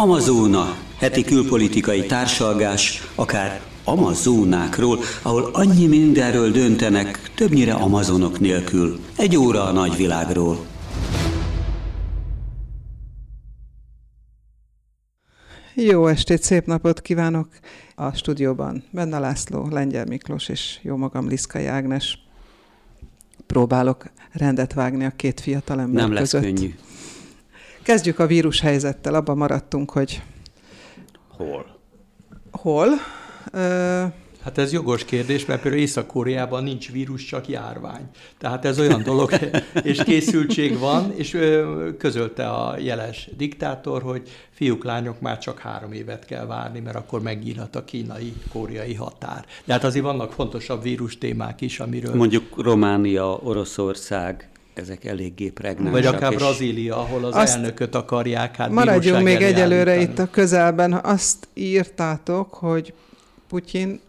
Amazóna, heti külpolitikai társalgás, akár Amazónákról, ahol annyi mindenről döntenek, többnyire amazonok nélkül. Egy óra a nagyvilágról. Jó estét, szép napot kívánok! A stúdióban Benne László, Lengyel Miklós és jó magam Liszkai Ágnes. Próbálok rendet vágni a két fiatal ember Nem lesz könnyű. Kezdjük a vírus helyzettel. Abban maradtunk, hogy Hol? hol. Ö, Hát ez jogos kérdés, mert például Észak-Koreában nincs vírus, csak járvány. Tehát ez olyan dolog, és készültség van, és közölte a jeles diktátor, hogy fiúk, lányok már csak három évet kell várni, mert akkor megnyílhat a kínai-koreai határ. De hát azért vannak fontosabb vírus témák is, amiről... Mondjuk Románia, Oroszország, ezek eléggé pregnánsak. vagy akár és Brazília, ahol az Azt- elnököt akarják hát maradjunk még egyelőre állítani. itt a közelben. Azt írtátok, hogy Putyin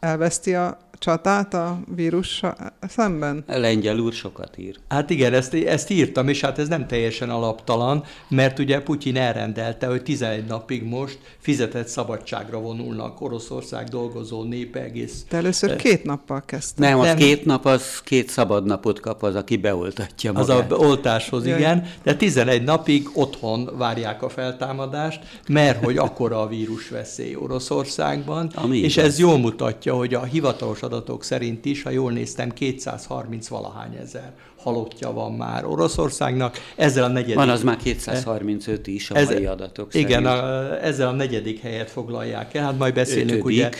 elveszti a csatát a vírussal szemben? Lengyel úr sokat ír. Hát igen, ezt, ezt írtam, és hát ez nem teljesen alaptalan, mert ugye Putyin elrendelte, hogy 11 napig most fizetett szabadságra vonulnak Oroszország dolgozó népe egész. Te először két nappal kezdtem. Nem, az Nem. két nap, az két szabad napot kap az, aki beoltatja Az magát. a oltáshoz, Jaj. igen, de 11 napig otthon várják a feltámadást, mert hogy akkora a vírus veszély Oroszországban, Ami és igaz. ez jól mutatja, hogy a hivatalos adatok szerint is, ha jól néztem, 230 valahány ezer halottja van már Oroszországnak, ezzel a negyedik... Van az már 235 is a Ez- mai adatok Igen, szerint. a, ezzel a negyedik helyet foglalják el, hát majd beszélünk Ötödik. ugye...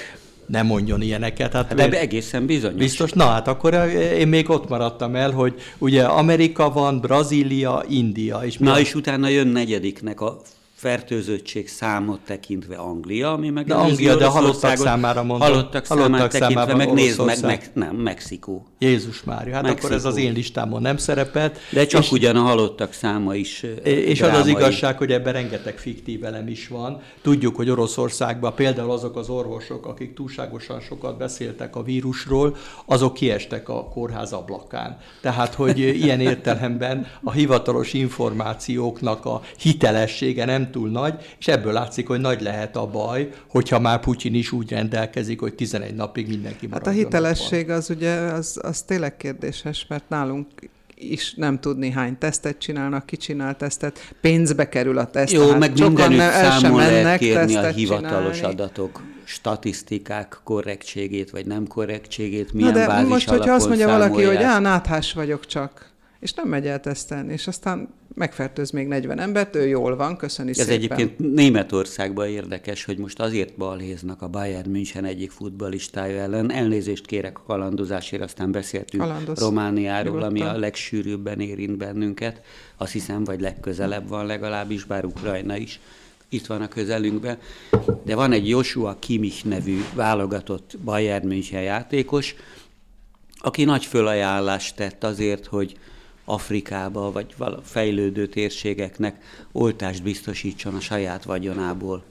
Nem mondjon ilyeneket. Hát De egészen bizonyos. Biztos, na hát akkor én még ott maradtam el, hogy ugye Amerika van, Brazília, India. És Na a- és utána jön negyediknek a fertőzöttség számot tekintve Anglia, ami meg De Anglia, de halottak számára mondom. Halottak, Halottak számát tekintve, meg nézd meg, meg, nem, Mexikó. Jézus Mária, hát Mexikó. akkor ez az én listámon nem szerepelt. De csak és, ugyan a halottak száma is És az az drámai. igazság, hogy ebben rengeteg fiktív elem is van. Tudjuk, hogy Oroszországban például azok az orvosok, akik túlságosan sokat beszéltek a vírusról, azok kiestek a kórház ablakán. Tehát, hogy ilyen értelemben a hivatalos információknak a hitelessége nem túl nagy, és ebből látszik, hogy nagy lehet a baj, hogyha már Putyin is úgy rendelkezik, hogy 11 napig mindenki Hát a maradjon hitelesség az ugye, az, az tényleg kérdéses, mert nálunk is nem tudni hány tesztet csinálnak, ki csinál tesztet, pénzbe kerül a teszt. Jó, tehát meg mindenütt nem- el sem számon lehet kérni a hivatalos csinálni. adatok, statisztikák korrektségét, vagy nem korrektségét, Na milyen de bázis most, hogyha azt mondja valaki, hogy á, náthás vagyok csak, és nem megy el tesztelni, és aztán megfertőz még 40 embert, ő jól van, köszöni Ez szépen. egyébként Németországban érdekes, hogy most azért balhéznak a Bayern München egyik futballistája ellen. Elnézést kérek a kalandozásért, aztán beszéltünk Kalandoz. Romániáról, ami Nyugodtan. a legsűrűbben érint bennünket. Azt hiszem, vagy legközelebb van legalábbis, bár Ukrajna is itt van a közelünkben. De van egy Joshua Kimmich nevű válogatott Bayern München játékos, aki nagy fölajánlást tett azért, hogy Afrikába vagy fejlődő térségeknek oltást biztosítson a saját vagyonából.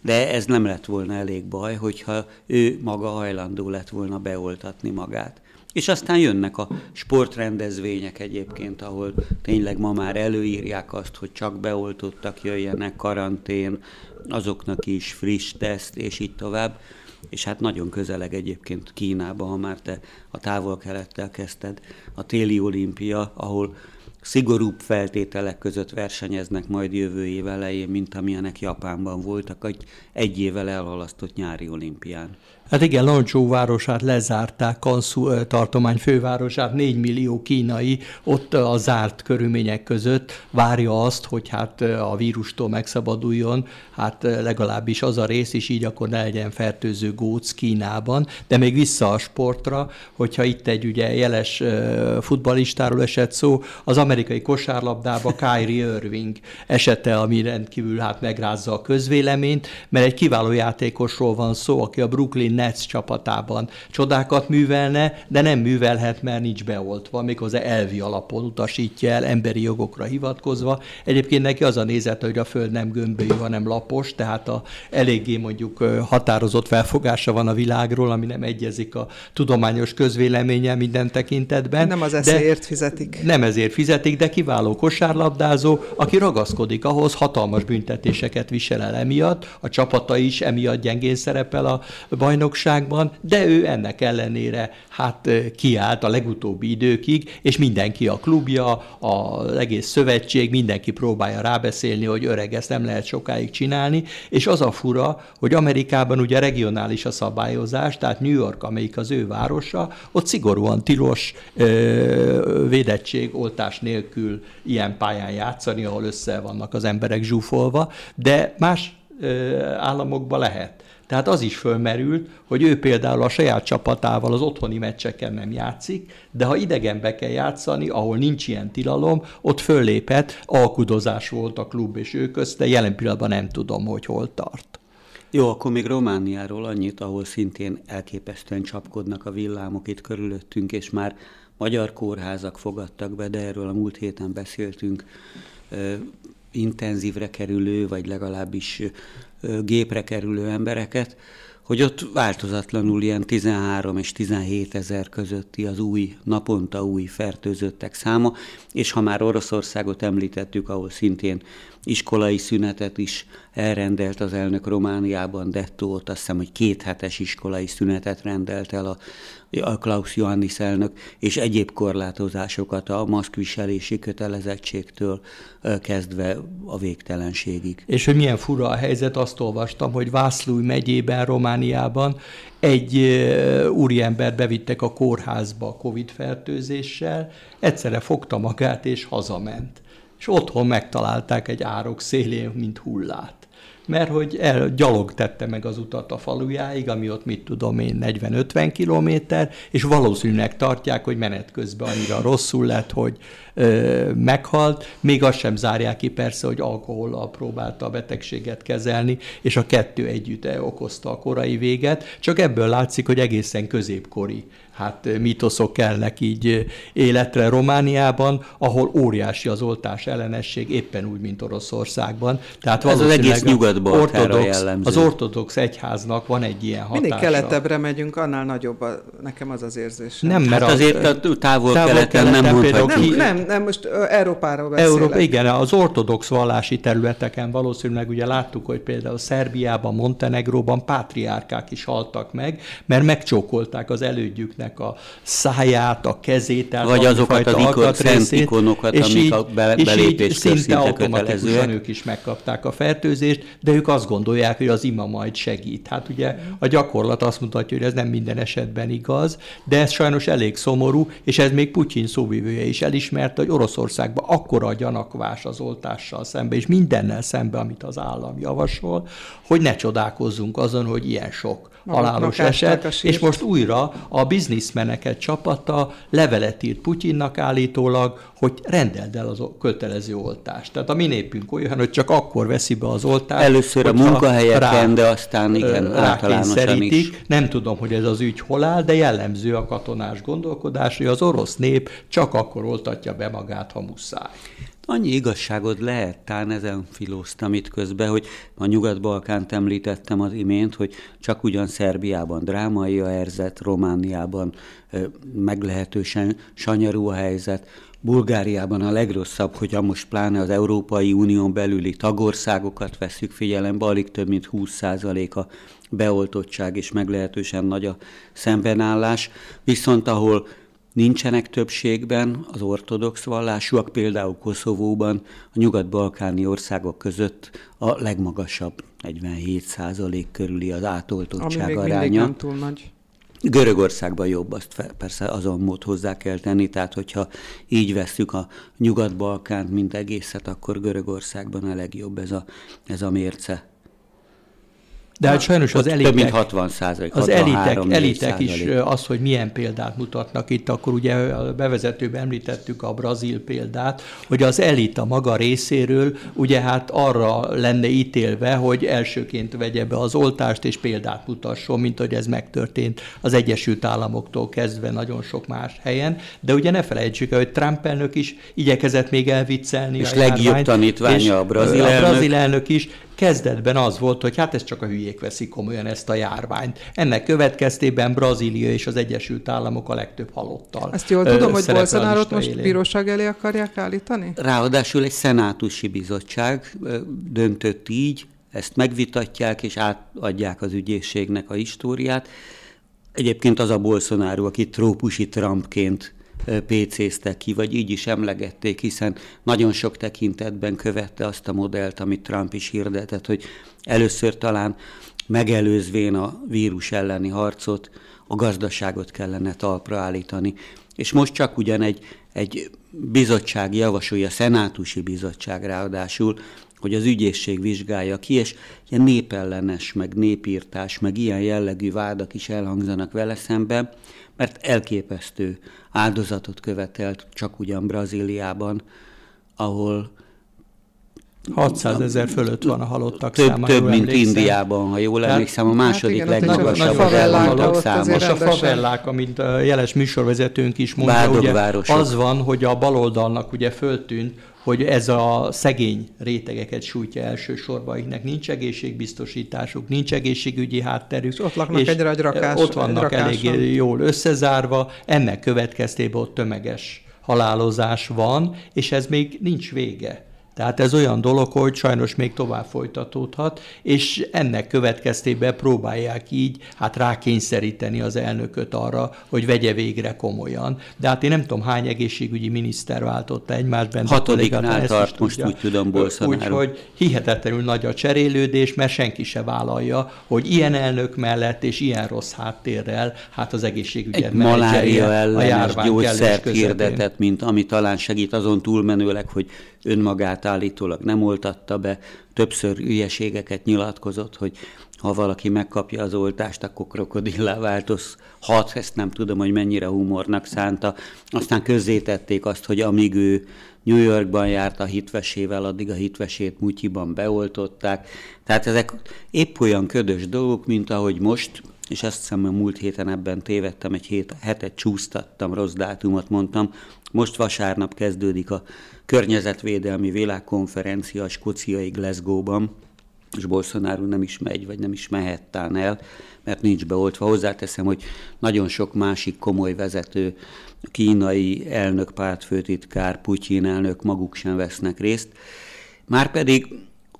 De ez nem lett volna elég baj, hogyha ő maga hajlandó lett volna beoltatni magát. És aztán jönnek a sportrendezvények egyébként, ahol tényleg ma már előírják azt, hogy csak beoltottak jöjjenek, karantén, azoknak is friss teszt, és így tovább. És hát nagyon közeleg egyébként Kínába, ha már te a távol-kelettel kezdted, a téli olimpia, ahol szigorúbb feltételek között versenyeznek majd jövő év elején, mint amilyenek Japánban voltak egy, egy évvel elhalasztott nyári olimpián. Hát igen, Lanzsó városát lezárták, Kanszú tartomány fővárosát, 4 millió kínai ott a zárt körülmények között várja azt, hogy hát a vírustól megszabaduljon, hát legalábbis az a rész is, így akkor ne legyen fertőző góc Kínában, de még vissza a sportra, hogyha itt egy ugye jeles ö, futballistáról esett szó, az amerikai kosárlabdába Kyrie Irving esete, ami rendkívül hát megrázza a közvéleményt, mert egy kiváló játékosról van szó, aki a Brooklyn Nets csapatában csodákat művelne, de nem művelhet, mert nincs beoltva, méghozzá elvi alapon utasítja el, emberi jogokra hivatkozva. Egyébként neki az a nézete, hogy a föld nem gömbölyű, hanem lapos, tehát a eléggé mondjuk határozott felfogása van a világról, ami nem egyezik a tudományos közvéleménye minden tekintetben. Nem az eszéért fizetik. nem ezért fizetik, de kiváló kosárlabdázó, aki ragaszkodik ahhoz, hatalmas büntetéseket visel el emiatt, a csapata is emiatt gyengén szerepel a bajnokságban, de ő ennek ellenére hát kiállt a legutóbbi időkig, és mindenki a klubja, az egész szövetség, mindenki próbálja rábeszélni, hogy öreg, ezt nem lehet sokáig csinálni, és az a fura, hogy Amerikában ugye regionális a szabályozás, tehát New York, amelyik az ő városa, ott szigorúan tilos ö, védettség, oltás nélkül ilyen pályán játszani, ahol össze vannak az emberek zsúfolva, de más ö, államokban lehet. Tehát az is fölmerült, hogy ő például a saját csapatával az otthoni meccseken nem játszik, de ha idegenbe kell játszani, ahol nincs ilyen tilalom, ott fölléphet, alkudozás volt a klub és ő közt, de jelen pillanatban nem tudom, hogy hol tart. Jó, akkor még Romániáról annyit, ahol szintén elképesztően csapkodnak a villámok itt körülöttünk, és már magyar kórházak fogadtak be, de erről a múlt héten beszéltünk, ö, intenzívre kerülő, vagy legalábbis gépre kerülő embereket, hogy ott változatlanul ilyen 13 és 17 ezer közötti az új, naponta új fertőzöttek száma, és ha már Oroszországot említettük, ahol szintén iskolai szünetet is elrendelt az elnök Romániában, Detto ott azt hiszem, hogy két hetes iskolai szünetet rendelt el a, a Klaus Johannis elnök, és egyéb korlátozásokat a maszkviselési kötelezettségtől kezdve a végtelenségig. És hogy milyen fura a helyzet, azt olvastam, hogy Vászlói megyében, Romániában egy úriembert bevittek a kórházba Covid fertőzéssel, egyszerre fogta magát és hazament és otthon megtalálták egy árok szélén, mint hullát. Mert hogy el, gyalog tette meg az utat a falujáig, ami ott mit tudom én, 40-50 kilométer, és valószínűleg tartják, hogy menet közben annyira rosszul lett, hogy ö, meghalt. Még azt sem zárják ki persze, hogy alkohollal próbálta a betegséget kezelni, és a kettő együtt okozta a korai véget. Csak ebből látszik, hogy egészen középkori hát mítoszok kellnek így életre Romániában, ahol óriási az oltás ellenesség, éppen úgy, mint Oroszországban. Tehát Ez az egész nyugat ortodox, Az ortodox egyháznak van egy ilyen hatása. Mindig keletebbre megyünk, annál nagyobb a, nekem az az érzés. Nem, mert hát azért a távol-keleten nem mondhatjuk. Nem, nem, nem, most Európáról beszélek. Európa, igen, az ortodox vallási területeken valószínűleg ugye láttuk, hogy például Szerbiában, Montenegróban pátriárkák is haltak meg, mert megcsókolták az elődjüknek Istennek a száját, a kezét, tehát Vagy azokat az ikon, szent ikonokat, és amik így, a be, és így szinte automatikusan ők is megkapták a fertőzést, de ők azt gondolják, hogy az ima majd segít. Hát ugye a gyakorlat azt mutatja, hogy ez nem minden esetben igaz, de ez sajnos elég szomorú, és ez még Putyin szóvivője is elismerte, hogy Oroszországban akkora a gyanakvás az oltással szembe, és mindennel szembe, amit az állam javasol, hogy ne csodálkozzunk azon, hogy ilyen sok halálos eset, és most újra a bizniszmeneket csapata levelet írt Putyinnak állítólag, hogy rendeld el az kötelező oltást. Tehát a mi népünk olyan, hogy csak akkor veszi be az oltást. Először a munkahelyeken, de aztán igen, általánosan is. Nem tudom, hogy ez az ügy hol áll, de jellemző a katonás gondolkodás, hogy az orosz nép csak akkor oltatja be magát, ha muszáj. Annyi igazságod lehet, tán ezen filóztam itt közben, hogy a Nyugat-Balkánt említettem az imént, hogy csak ugyan Szerbiában drámai a helyzet, Romániában meglehetősen sanyarú a helyzet, Bulgáriában a legrosszabb, hogyha most pláne az Európai Unión belüli tagországokat veszük figyelembe, alig több mint 20% a beoltottság és meglehetősen nagy a szembenállás, viszont ahol Nincsenek többségben az ortodox vallásúak, például Koszovóban a nyugat-balkáni országok között a legmagasabb, 47 százalék körüli az átoltottság Ami még aránya. nem túl nagy. Görögországban jobb, azt fel, persze azon mód hozzá kell tenni, tehát hogyha így vesszük a Nyugat-Balkánt, mint egészet, akkor Görögországban a legjobb ez a, ez a mérce. De hát sajnos az elitek, több mint 60 százalék, az elitek, elitek is az, hogy milyen példát mutatnak itt, akkor ugye a bevezetőben említettük a brazil példát, hogy az elit a maga részéről ugye hát arra lenne ítélve, hogy elsőként vegye be az oltást és példát mutasson, mint hogy ez megtörtént az Egyesült Államoktól kezdve nagyon sok más helyen, de ugye ne felejtsük el, hogy Trump elnök is igyekezett még elviccelni és a legjobb tanítványa a brazil elnök. A brazil elnök is kezdetben az volt, hogy hát ez csak a hülyék veszik komolyan ezt a járványt. Ennek következtében Brazília és az Egyesült Államok a legtöbb halottal. Ezt jól tudom, hogy bolsonaro most élén. bíróság elé akarják állítani? Ráadásul egy szenátusi bizottság döntött így, ezt megvitatják és átadják az ügyészségnek a históriát. Egyébként az a Bolsonaro, aki trópusi Trumpként PC-ztek ki, vagy így is emlegették, hiszen nagyon sok tekintetben követte azt a modellt, amit Trump is hirdetett, hogy először talán megelőzvén a vírus elleni harcot, a gazdaságot kellene talpra állítani. És most csak ugyan egy, egy bizottság javasolja, szenátusi bizottság ráadásul, hogy az ügyészség vizsgálja ki, és ilyen népellenes, meg népírtás, meg ilyen jellegű vádak is elhangzanak vele szemben, mert elképesztő áldozatot követelt csak ugyan Brazíliában, ahol 600 ezer fölött van a halottak több, száma. Több, mint emlékszem. Indiában, ha jól emlékszem, a második hát legmagasabb az elhalottak száma. Most a favellák, amint a jeles műsorvezetőnk is mondja, ugye, az van, hogy a baloldalnak ugye föltűnt, hogy ez a szegény rétegeket sújtja elsősorban, akiknek nincs egészségbiztosításuk, nincs egészségügyi hátterük. És ott laknak és egy ragykás, Ott vannak elég jól összezárva, ennek következtében ott tömeges halálozás van, és ez még nincs vége. Tehát ez olyan dolog, hogy sajnos még tovább folytatódhat, és ennek következtében próbálják így hát rákényszeríteni az elnököt arra, hogy vegye végre komolyan. De hát én nem tudom, hány egészségügyi miniszter váltotta egymásban. Hatodiknál tart most tudja. úgy tudom Bolsonaro. Úgyhogy hihetetlenül nagy a cserélődés, mert senki se vállalja, hogy ilyen elnök mellett és ilyen rossz háttérrel hát az egészségügyet Egy malária ellenes gyógyszert hirdetett, mint ami talán segít azon túlmenőleg, hogy önmagát állítólag nem oltatta be, többször ügyeségeket nyilatkozott, hogy ha valaki megkapja az oltást, akkor krokodillá változhat, ezt nem tudom, hogy mennyire humornak szánta. Aztán közzétették azt, hogy amíg ő New Yorkban járt a hitvesével, addig a hitvesét mutyiban beoltották. Tehát ezek épp olyan ködös dolgok, mint ahogy most, és azt hiszem, hogy múlt héten ebben tévedtem, egy hét, hetet csúsztattam, rossz dátumot mondtam, most vasárnap kezdődik a környezetvédelmi világkonferencia a skóciai Glasgow-ban, és Bolsonaro nem is megy, vagy nem is mehettán el, mert nincs beoltva. Hozzáteszem, hogy nagyon sok másik komoly vezető, kínai elnök, pártfőtitkár, Putyin elnök maguk sem vesznek részt. Márpedig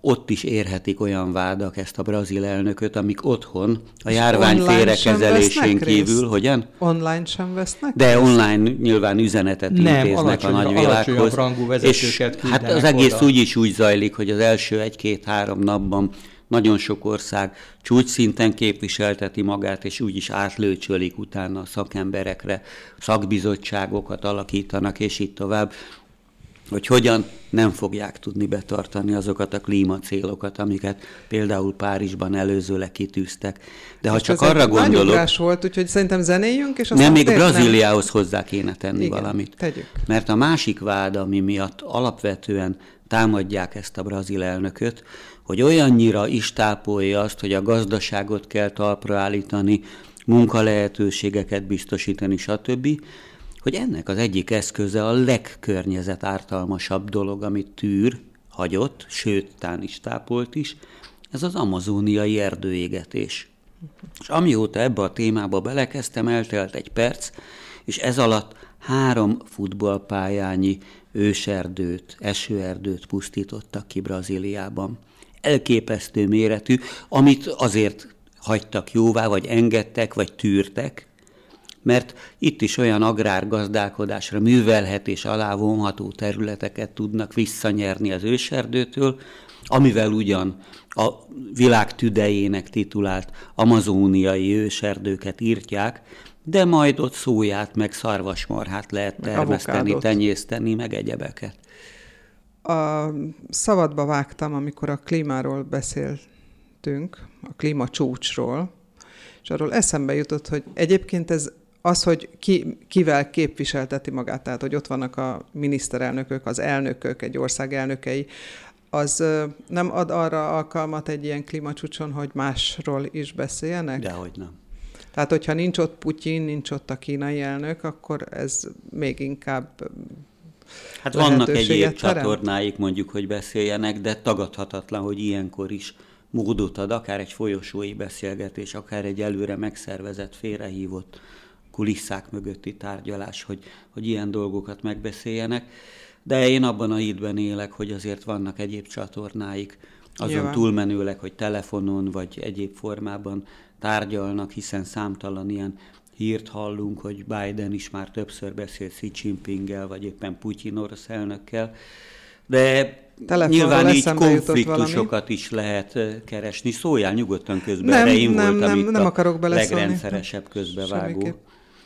ott is érhetik olyan vádak ezt a brazil elnököt, amik otthon a járvány félrekezelésén kívül, részt? hogyan? Online sem vesznek? De részt? online nyilván üzenetet Nem, intéznek a nagyvilághoz. És hát az egész oda. úgy is úgy zajlik, hogy az első egy-két-három napban nagyon sok ország csúcsszinten képviselteti magát, és úgy is átlőcsölik utána a szakemberekre, szakbizottságokat alakítanak, és így tovább hogy hogyan nem fogják tudni betartani azokat a klímacélokat, amiket például Párizsban előzőleg kitűztek. De ha és csak arra gondolok... volt, úgyhogy szerintem zenéjünk, és aztán... Nem, még Brazíliához nem... hozzá kéne tenni Igen, valamit. Tegyük. Mert a másik vád, ami miatt alapvetően támadják ezt a brazil elnököt, hogy olyannyira is tápolja azt, hogy a gazdaságot kell talpra állítani, munkalehetőségeket biztosítani, stb., hogy ennek az egyik eszköze a legkörnyezet ártalmasabb dolog, amit tűr, hagyott, sőt, tán is tápolt is, ez az amazóniai erdőégetés. És amióta ebbe a témába belekezdtem, eltelt egy perc, és ez alatt három futballpályányi őserdőt, esőerdőt pusztítottak ki Brazíliában. Elképesztő méretű, amit azért hagytak jóvá, vagy engedtek, vagy tűrtek, mert itt is olyan agrárgazdálkodásra művelhetés alá vonható területeket tudnak visszanyerni az őserdőtől, amivel ugyan a világ tüdejének titulált amazóniai őserdőket írtják, de majd ott szóját, meg szarvasmarhát lehet termeszteni, Avokádot. tenyészteni, meg egyebeket. A szabadba vágtam, amikor a klímáról beszéltünk, a klímacsúcsról, és arról eszembe jutott, hogy egyébként ez az, hogy ki, kivel képviselteti magát, tehát hogy ott vannak a miniszterelnökök, az elnökök, egy ország elnökei, az nem ad arra alkalmat egy ilyen klímacsúcson, hogy másról is beszéljenek? Dehogy nem. Tehát, hogyha nincs ott Putyin, nincs ott a kínai elnök, akkor ez még inkább Hát vannak egyéb csatornáik mondjuk, hogy beszéljenek, de tagadhatatlan, hogy ilyenkor is módot ad, akár egy folyosói beszélgetés, akár egy előre megszervezett, félrehívott kulisszák mögötti tárgyalás, hogy, hogy ilyen dolgokat megbeszéljenek. De én abban a hídben élek, hogy azért vannak egyéb csatornáik, azon Jöván. túlmenőleg, hogy telefonon vagy egyéb formában tárgyalnak, hiszen számtalan ilyen hírt hallunk, hogy Biden is már többször beszélt Xi Jinpinggel, vagy éppen Putyin orosz elnökkel, de Telefonról Nyilván így konfliktusokat is lehet keresni. Szóljál nyugodtan közben, nem, én nem, voltam nem, itt nem akarok a legrendszeresebb közbevágó. Semmiképp.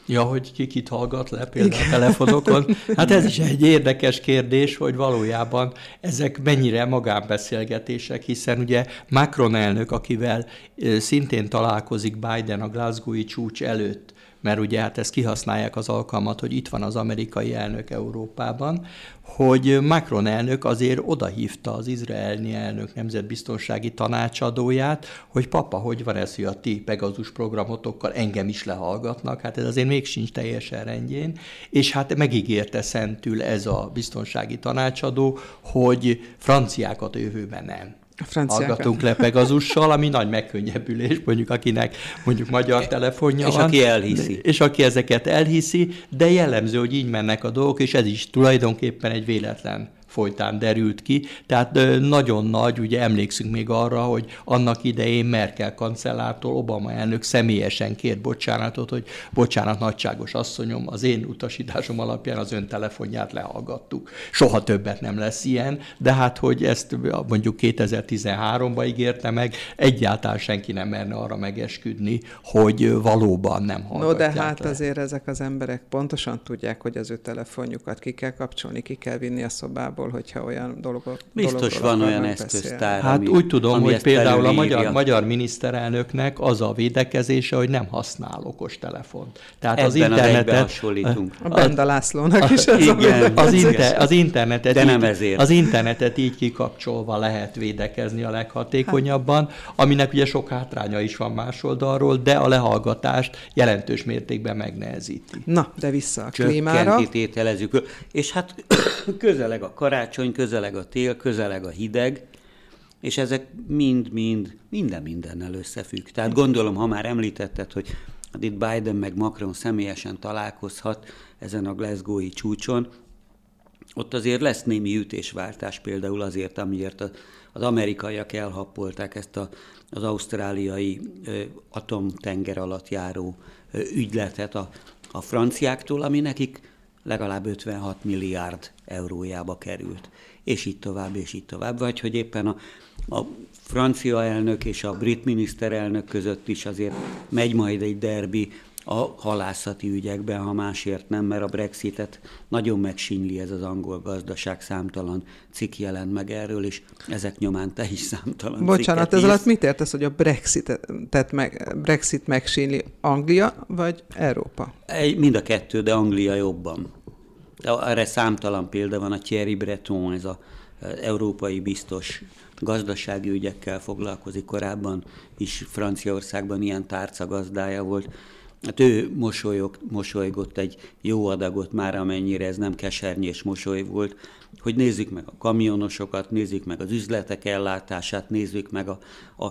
Ja, hogy ki kit hallgat le például Igen. a telefonokon. Hát ez is egy érdekes kérdés, hogy valójában ezek mennyire magánbeszélgetések, hiszen ugye Macron elnök, akivel szintén találkozik Biden a Glasgow-i csúcs előtt, mert ugye hát ezt kihasználják az alkalmat, hogy itt van az amerikai elnök Európában, hogy Macron elnök azért odahívta az izraelni elnök nemzetbiztonsági tanácsadóját, hogy papa, hogy van ez, hogy a ti Pegazus programotokkal engem is lehallgatnak, hát ez azért még sincs teljesen rendjén, és hát megígérte szentül ez a biztonsági tanácsadó, hogy franciákat a jövőben nem hallgatunk le Pegazussal, ami nagy megkönnyebbülés, mondjuk akinek mondjuk magyar telefonja és van. aki elhiszi. És aki ezeket elhiszi, de jellemző, hogy így mennek a dolgok, és ez is tulajdonképpen egy véletlen folytán derült ki. Tehát nagyon nagy, ugye emlékszünk még arra, hogy annak idején Merkel kancellártól Obama elnök személyesen kért bocsánatot, hogy bocsánat, nagyságos asszonyom, az én utasításom alapján az ön telefonját lehallgattuk. Soha többet nem lesz ilyen, de hát, hogy ezt mondjuk 2013-ban ígérte meg, egyáltalán senki nem merne arra megesküdni, hogy valóban nem hallgatják No, de hát le. azért ezek az emberek pontosan tudják, hogy az ő telefonjukat ki kell kapcsolni, ki kell vinni a szobából, például, hogyha olyan dologok. Biztos van olyan eszköztár. Hát ami, úgy tudom, ami hogy például a magyar, magyar miniszterelnöknek az a védekezése, hogy nem használ okos telefont. Tehát Ebben az internetet... hasonlítunk. A Benda Lászlónak is az igen, az, inter, az, internetet De nem így, ezért. az internetet így kikapcsolva lehet védekezni a leghatékonyabban, aminek ugye sok hátránya is van más oldalról, de a lehallgatást jelentős mértékben megnehezíti. Na, de vissza a klímára. tételezzük. És hát közeleg a karácsony, karácsony, közeleg a tél, közeleg a hideg, és ezek mind-mind, minden mindennel összefügg. Tehát gondolom, ha már említetted, hogy itt Biden meg Macron személyesen találkozhat ezen a Glasgow-i csúcson, ott azért lesz némi ütésváltás például azért, amiért az amerikaiak elhappolták ezt a, az ausztráliai ö, atomtenger alatt járó ö, ügyletet a, a franciáktól, ami nekik legalább 56 milliárd eurójába került. És így tovább, és így tovább. Vagy hogy éppen a, a francia elnök és a brit miniszterelnök között is azért megy majd egy derbi a halászati ügyekben, ha másért nem, mert a Brexitet nagyon megsínyli ez az angol gazdaság, számtalan cikk jelent meg erről, és ezek nyomán te is számtalan Bocsánat, ez alatt mit értesz, hogy a Brexitet meg, Brexit megsínyli Anglia vagy Európa? Mind a kettő, de Anglia jobban. Erre számtalan példa van, a Thierry Breton, ez a európai biztos gazdasági ügyekkel foglalkozik, korábban is Franciaországban ilyen tárcagazdája volt. Hát ő mosolyog, mosolygott egy jó adagot már, amennyire ez nem kesernyés mosoly volt, hogy nézzük meg a kamionosokat, nézzük meg az üzletek ellátását, nézzük meg a, a,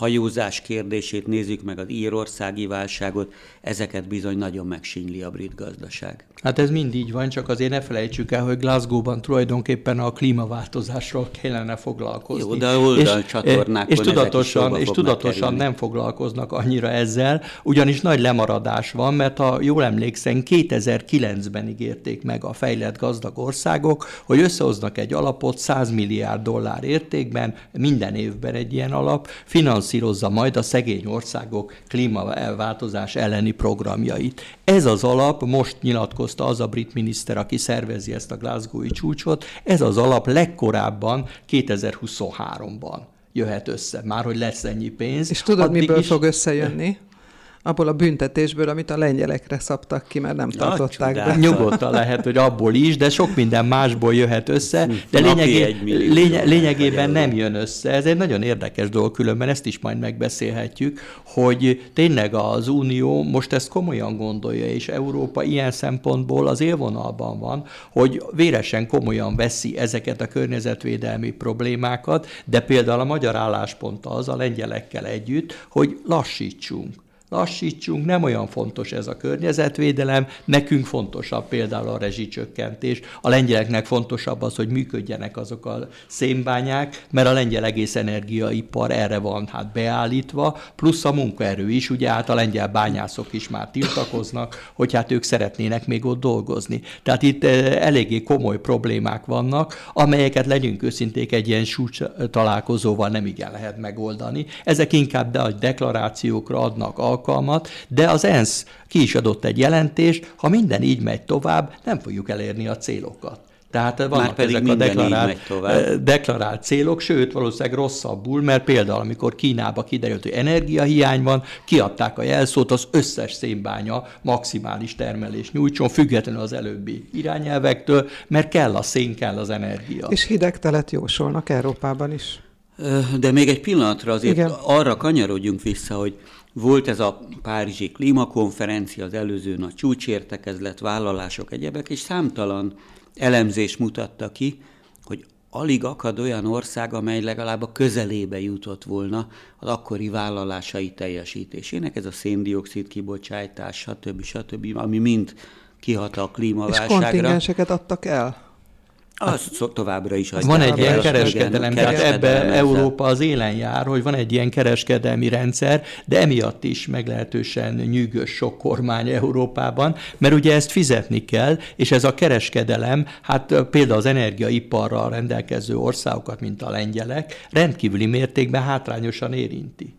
hajózás kérdését, nézzük meg az írországi válságot, ezeket bizony nagyon megsínyli a brit gazdaság. Hát ez mind így van, csak azért ne felejtsük el, hogy Glasgow-ban tulajdonképpen a klímaváltozásról kellene foglalkozni. Jó, de oldalcsatornákon és, és tudatosan, és tudatosan nem foglalkoznak annyira ezzel, ugyanis nagy lemaradás van, mert ha jól emlékszem, 2009-ben ígérték meg a fejlett gazdag országok, hogy összehoznak egy alapot 100 milliárd dollár értékben, minden évben egy ilyen alap, finanszírozza majd a szegény országok klímaváltozás elleni programjait. Ez az alap most nyilatkozta az a brit miniszter, aki szervezi ezt a Glasgow-i csúcsot, ez az alap legkorábban 2023-ban jöhet össze, már hogy lesz ennyi pénz. És tudod, miből is... fog összejönni? abból a büntetésből, amit a lengyelekre szabtak ki, mert nem Na, tartották be. Nyugodtan lehet, hogy abból is, de sok minden másból jöhet össze, de lényegé, lény, lényegében nem jön össze. Ez egy nagyon érdekes dolog, különben ezt is majd megbeszélhetjük, hogy tényleg az Unió most ezt komolyan gondolja, és Európa ilyen szempontból az élvonalban van, hogy véresen komolyan veszi ezeket a környezetvédelmi problémákat, de például a magyar álláspont az a lengyelekkel együtt, hogy lassítsunk lassítsunk, nem olyan fontos ez a környezetvédelem, nekünk fontosabb például a rezsicsökkentés, a lengyeleknek fontosabb az, hogy működjenek azok a szénbányák, mert a lengyel egész energiaipar erre van hát beállítva, plusz a munkaerő is, ugye hát a lengyel bányászok is már tiltakoznak, hogy hát ők szeretnének még ott dolgozni. Tehát itt eh, eléggé komoly problémák vannak, amelyeket legyünk őszinték egy ilyen súcs találkozóval nem igen lehet megoldani. Ezek inkább de a deklarációkra adnak de az ENSZ ki is adott egy jelentést, ha minden így megy tovább, nem fogjuk elérni a célokat. Tehát vannak pedig ezek a deklarált, deklarált célok, sőt, valószínűleg rosszabbul, mert például, amikor Kínába kiderült, hogy energiahiány van, kiadták a jelszót, az összes szénbánya maximális termelés nyújtson, függetlenül az előbbi irányelvektől, mert kell a szén, kell az energia. És hidegtelet jósolnak Európában is. De még egy pillanatra azért Igen. arra kanyarodjunk vissza, hogy volt ez a Párizsi klímakonferencia, az előző nagy csúcsértekezlet, vállalások, egyebek, és számtalan elemzés mutatta ki, hogy alig akad olyan ország, amely legalább a közelébe jutott volna az akkori vállalásai teljesítésének. Ez a széndiokszid kibocsátás, stb. stb., ami mind kihat a klímaválságra. És kontingenseket adtak el? Az továbbra is adják. Van egy ilyen kereskedelem, tehát ebbe Európa az élen jár, hogy van egy ilyen kereskedelmi rendszer, de emiatt is meglehetősen nyűgös sok kormány Európában, mert ugye ezt fizetni kell, és ez a kereskedelem, hát például az energiaiparral rendelkező országokat, mint a lengyelek, rendkívüli mértékben hátrányosan érinti.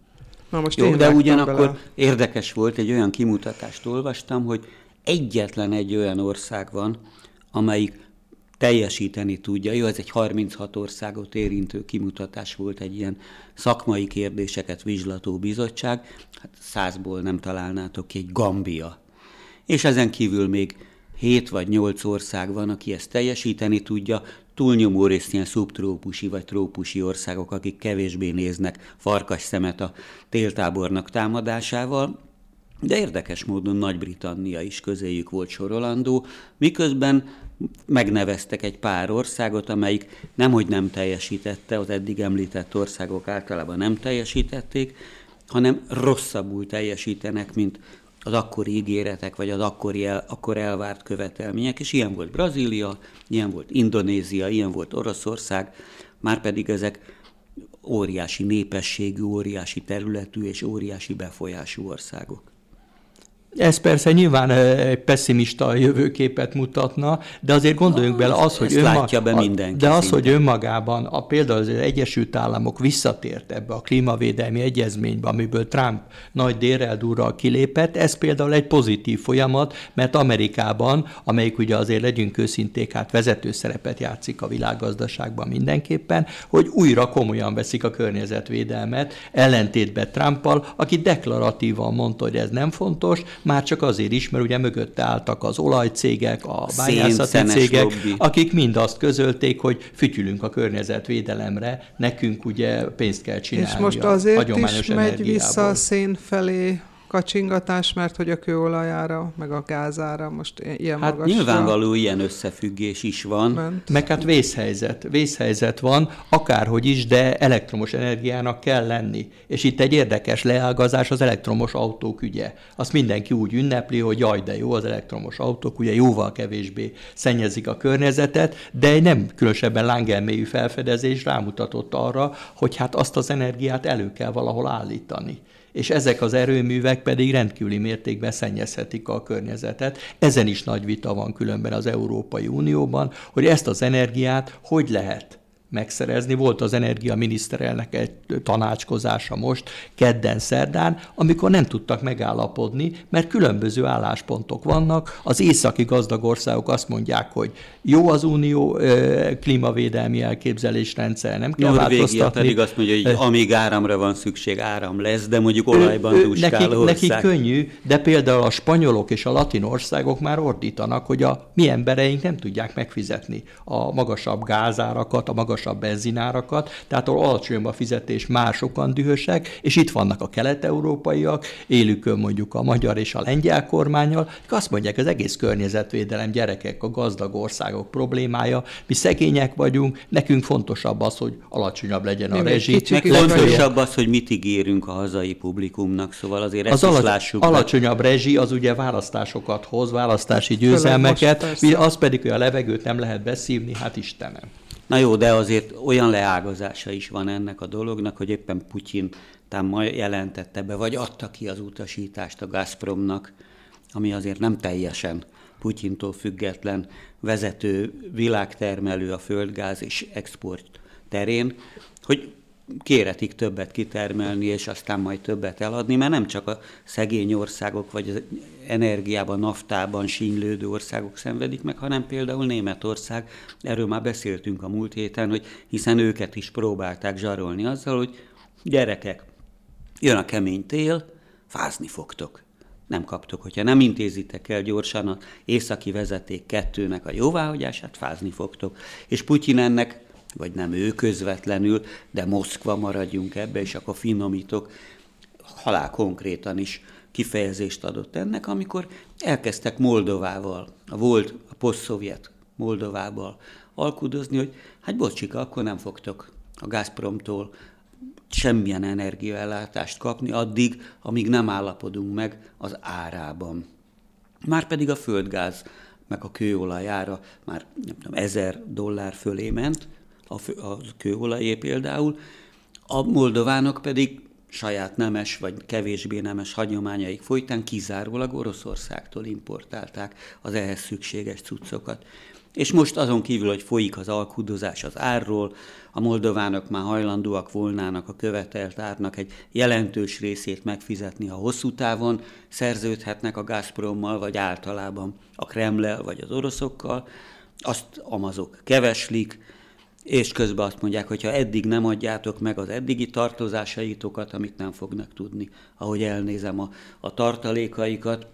Na most Jó, de ugyanakkor bele. érdekes volt, egy olyan kimutatást olvastam, hogy egyetlen egy olyan ország van, amelyik teljesíteni tudja. Jó, ez egy 36 országot érintő kimutatás volt, egy ilyen szakmai kérdéseket vizslató bizottság, hát százból nem találnátok ki egy Gambia. És ezen kívül még 7 vagy 8 ország van, aki ezt teljesíteni tudja, túlnyomó részt ilyen szubtrópusi vagy trópusi országok, akik kevésbé néznek farkas szemet a téltábornak támadásával, de érdekes módon Nagy-Britannia is közéjük volt sorolandó, miközben megneveztek egy pár országot, amelyik nemhogy nem teljesítette, az eddig említett országok általában nem teljesítették, hanem rosszabbul teljesítenek, mint az akkori ígéretek, vagy az akkori el, akkor elvárt követelmények, és ilyen volt Brazília, ilyen volt Indonézia, ilyen volt Oroszország, már pedig ezek óriási népességű, óriási területű és óriási befolyású országok. Ez persze nyilván egy pessimista jövőképet mutatna, de azért gondoljunk bele az, hogy önmag... be mindenki de az, hogy önmagában a, például az Egyesült Államok visszatért ebbe a klímavédelmi egyezménybe, amiből Trump nagy déreldúrral kilépett, ez például egy pozitív folyamat, mert Amerikában, amelyik ugye azért legyünk őszinték, hát vezető szerepet játszik a világgazdaságban mindenképpen, hogy újra komolyan veszik a környezetvédelmet, ellentétben Trumpal, aki deklaratívan mondta, hogy ez nem fontos, már csak azért is, mert ugye mögötte álltak az olajcégek, a bányászati cégek, lobby. akik mind azt közölték, hogy fütyülünk a környezetvédelemre, nekünk ugye pénzt kell csinálni. És most azért is megy vissza a szén felé kacsingatás, mert hogy a kőolajára, meg a gázára most ilyen hát magasra... nyilvánvaló ilyen összefüggés is van. Ment. Meg hát vészhelyzet. Vészhelyzet van, akárhogy is, de elektromos energiának kell lenni. És itt egy érdekes leágazás az elektromos autók ügye. Azt mindenki úgy ünnepli, hogy jaj, de jó az elektromos autók, ugye jóval kevésbé szennyezik a környezetet, de egy nem különösebben lángelmélyű felfedezés rámutatott arra, hogy hát azt az energiát elő kell valahol állítani és ezek az erőművek pedig rendkívüli mértékben szennyezhetik a környezetet. Ezen is nagy vita van különben az Európai Unióban, hogy ezt az energiát hogy lehet megszerezni. Volt az energiaminiszterelnek egy tanácskozása most, kedden, szerdán, amikor nem tudtak megállapodni, mert különböző álláspontok vannak. Az északi gazdag országok azt mondják, hogy jó az unió klímavédelmi elképzelésrendszer, nem kell Norvégia változtatni. pedig azt mondja, hogy amíg áramra van szükség, áram lesz, de mondjuk olajban ő, nekik, nekik könnyű, de például a spanyolok és a latin országok már ordítanak, hogy a mi embereink nem tudják megfizetni a magasabb gázárakat, a magasabb benzinárakat, tehát ahol alacsonyabb a fizetés, már sokan dühösek, és itt vannak a kelet-európaiak, élükön mondjuk a magyar és a lengyel kormányal, azt mondják, az egész környezetvédelem gyerekek, a gazdag országok problémája, mi szegények vagyunk, nekünk fontosabb az, hogy alacsonyabb legyen a rezsi. Fontosabb az, hogy mit ígérünk a hazai publikumnak, szóval azért ezt az is lássuk. Alacsonyabb rezsi az ugye választásokat hoz, választási győzelmeket, az pedig, hogy a levegőt nem lehet beszívni, hát Istenem. Na jó, de azért olyan leágazása is van ennek a dolognak, hogy éppen Putyin tám jelentette be, vagy adta ki az utasítást a Gazpromnak, ami azért nem teljesen Putyintól független vezető világtermelő a földgáz és export terén, hogy kéretik többet kitermelni, és aztán majd többet eladni, mert nem csak a szegény országok, vagy az energiában, naftában sínylődő országok szenvedik meg, hanem például Németország, erről már beszéltünk a múlt héten, hogy hiszen őket is próbálták zsarolni azzal, hogy gyerekek, jön a kemény tél, fázni fogtok. Nem kaptok, hogyha nem intézitek el gyorsan a északi vezeték kettőnek a jóváhagyását, fázni fogtok. És Putyin ennek vagy nem ő közvetlenül, de Moszkva maradjunk ebbe, és akkor finomítok, halál konkrétan is kifejezést adott ennek, amikor elkezdtek Moldovával, a volt, a posztszovjet Moldovával alkudozni, hogy hát bocsika, akkor nem fogtok a Gazpromtól semmilyen energiaellátást kapni addig, amíg nem állapodunk meg az árában. Márpedig a földgáz meg a kőolajára már nem tudom, ezer dollár fölé ment, a, fő, a kőolajé például, a moldovánok pedig saját nemes vagy kevésbé nemes hagyományaik folytán kizárólag Oroszországtól importálták az ehhez szükséges cuccokat. És most azon kívül, hogy folyik az alkudozás az árról, a moldovánok már hajlandóak volnának a követelt árnak egy jelentős részét megfizetni, ha hosszú távon szerződhetnek a Gazprommal, vagy általában a Kremlel, vagy az oroszokkal, azt amazok keveslik, és közben azt mondják, hogy ha eddig nem adjátok meg az eddigi tartozásaitokat, amit nem fognak tudni, ahogy elnézem a, a tartalékaikat,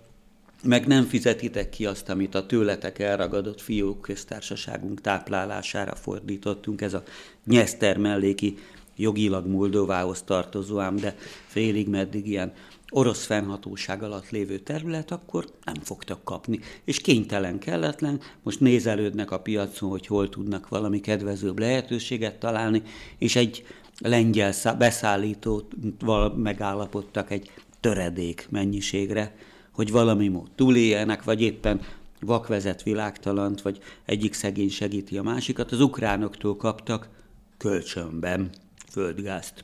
meg nem fizetitek ki azt, amit a tőletek elragadott fiók köztársaságunk táplálására fordítottunk, ez a nyeszter melléki jogilag Moldovához tartozó, ám de félig meddig ilyen orosz fennhatóság alatt lévő terület, akkor nem fogtak kapni. És kénytelen, kelletlen, most nézelődnek a piacon, hogy hol tudnak valami kedvezőbb lehetőséget találni, és egy lengyel beszállítóval megállapodtak egy töredék mennyiségre, hogy valami mód túléljenek, vagy éppen vakvezet világtalant, vagy egyik szegény segíti a másikat. Az ukránoktól kaptak kölcsönben földgázt.